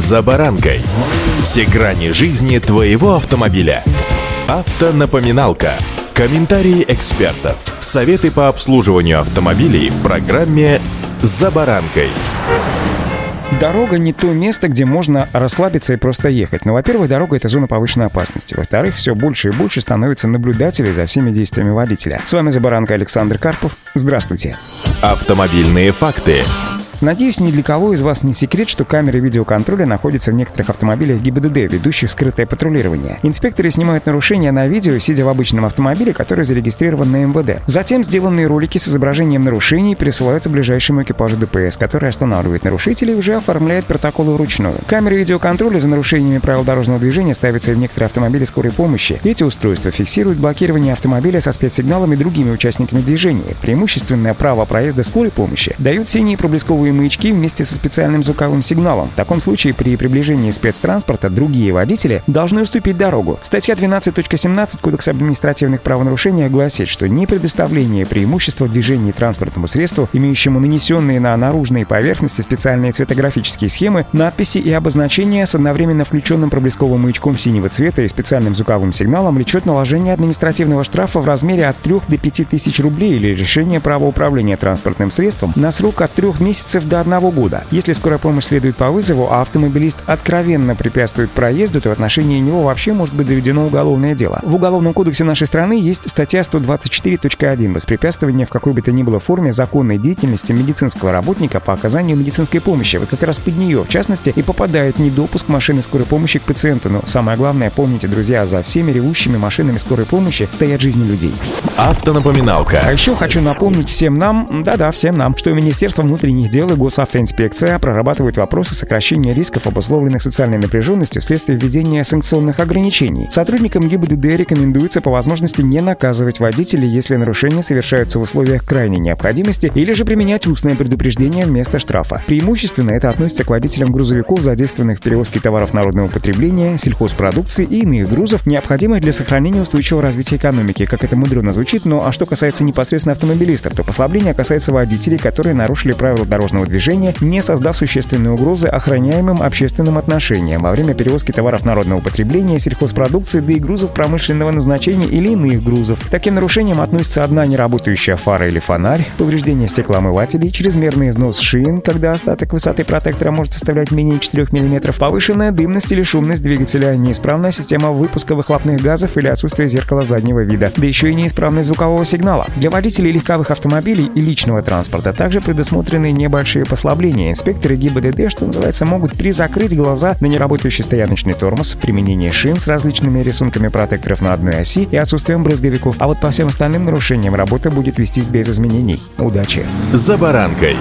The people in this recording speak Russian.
«За баранкой». Все грани жизни твоего автомобиля. Автонапоминалка. Комментарии экспертов. Советы по обслуживанию автомобилей в программе «За баранкой». Дорога не то место, где можно расслабиться и просто ехать. Но, во-первых, дорога — это зона повышенной опасности. Во-вторых, все больше и больше становится наблюдателей за всеми действиями водителя. С вами «За баранкой» Александр Карпов. Здравствуйте. Автомобильные факты. Надеюсь, ни для кого из вас не секрет, что камеры видеоконтроля находятся в некоторых автомобилях ГИБДД, ведущих скрытое патрулирование. Инспекторы снимают нарушения на видео, сидя в обычном автомобиле, который зарегистрирован на МВД. Затем сделанные ролики с изображением нарушений присылаются ближайшему экипажу ДПС, который останавливает нарушителей и уже оформляет протоколы вручную. Камеры видеоконтроля за нарушениями правил дорожного движения ставятся и в некоторые автомобили скорой помощи. Эти устройства фиксируют блокирование автомобиля со спецсигналами другими участниками движения. Преимущественное право проезда скорой помощи дают синие проблесковые световые маячки вместе со специальным звуковым сигналом. В таком случае при приближении спецтранспорта другие водители должны уступить дорогу. Статья 12.17 Кодекса административных правонарушений гласит, что не предоставление преимущества в транспортному средству, имеющему нанесенные на наружные поверхности специальные цветографические схемы, надписи и обозначения с одновременно включенным проблесковым маячком синего цвета и специальным звуковым сигналом влечет наложение административного штрафа в размере от 3 до 5 тысяч рублей или решение права управления транспортным средством на срок от 3 месяцев месяцев до одного года. Если скорая помощь следует по вызову, а автомобилист откровенно препятствует проезду, то в отношении него вообще может быть заведено уголовное дело. В Уголовном кодексе нашей страны есть статья 124.1 «Воспрепятствование в какой бы то ни было форме законной деятельности медицинского работника по оказанию медицинской помощи». Вот как раз под нее, в частности, и попадает недопуск машины скорой помощи к пациенту. Но самое главное, помните, друзья, за всеми ревущими машинами скорой помощи стоят жизни людей. Автонапоминалка. А еще хочу напомнить всем нам, да-да, всем нам, что Министерство внутренних дел и госавтоинспекция прорабатывают вопросы сокращения рисков, обусловленных социальной напряженностью вследствие введения санкционных ограничений. Сотрудникам ГИБДД рекомендуется по возможности не наказывать водителей, если нарушения совершаются в условиях крайней необходимости, или же применять устное предупреждение вместо штрафа. Преимущественно это относится к водителям грузовиков, задействованных в перевозке товаров народного потребления, сельхозпродукции и иных грузов, необходимых для сохранения устойчивого развития экономики. Как это мудрено звучит, но а что касается непосредственно автомобилистов, то послабление касается водителей, которые нарушили правила дорожного движения, не создав существенной угрозы охраняемым общественным отношениям во время перевозки товаров народного потребления, сельхозпродукции, да и грузов промышленного назначения или иных грузов. К таким нарушениям относится одна неработающая фара или фонарь, повреждение стеклоомывателей, чрезмерный износ шин, когда остаток высоты протектора может составлять менее 4 мм, повышенная дымность или шумность двигателя, неисправная система выпуска выхлопных газов или отсутствие зеркала заднего вида, да еще и неисправность звукового сигнала. Для водителей легковых автомобилей и личного транспорта также предусмотрены небольшие небольшие послабления. Инспекторы ГИБДД, что называется, могут призакрыть глаза на неработающий стояночный тормоз, применение шин с различными рисунками протекторов на одной оси и отсутствием брызговиков. А вот по всем остальным нарушениям работа будет вестись без изменений. Удачи! За баранкой.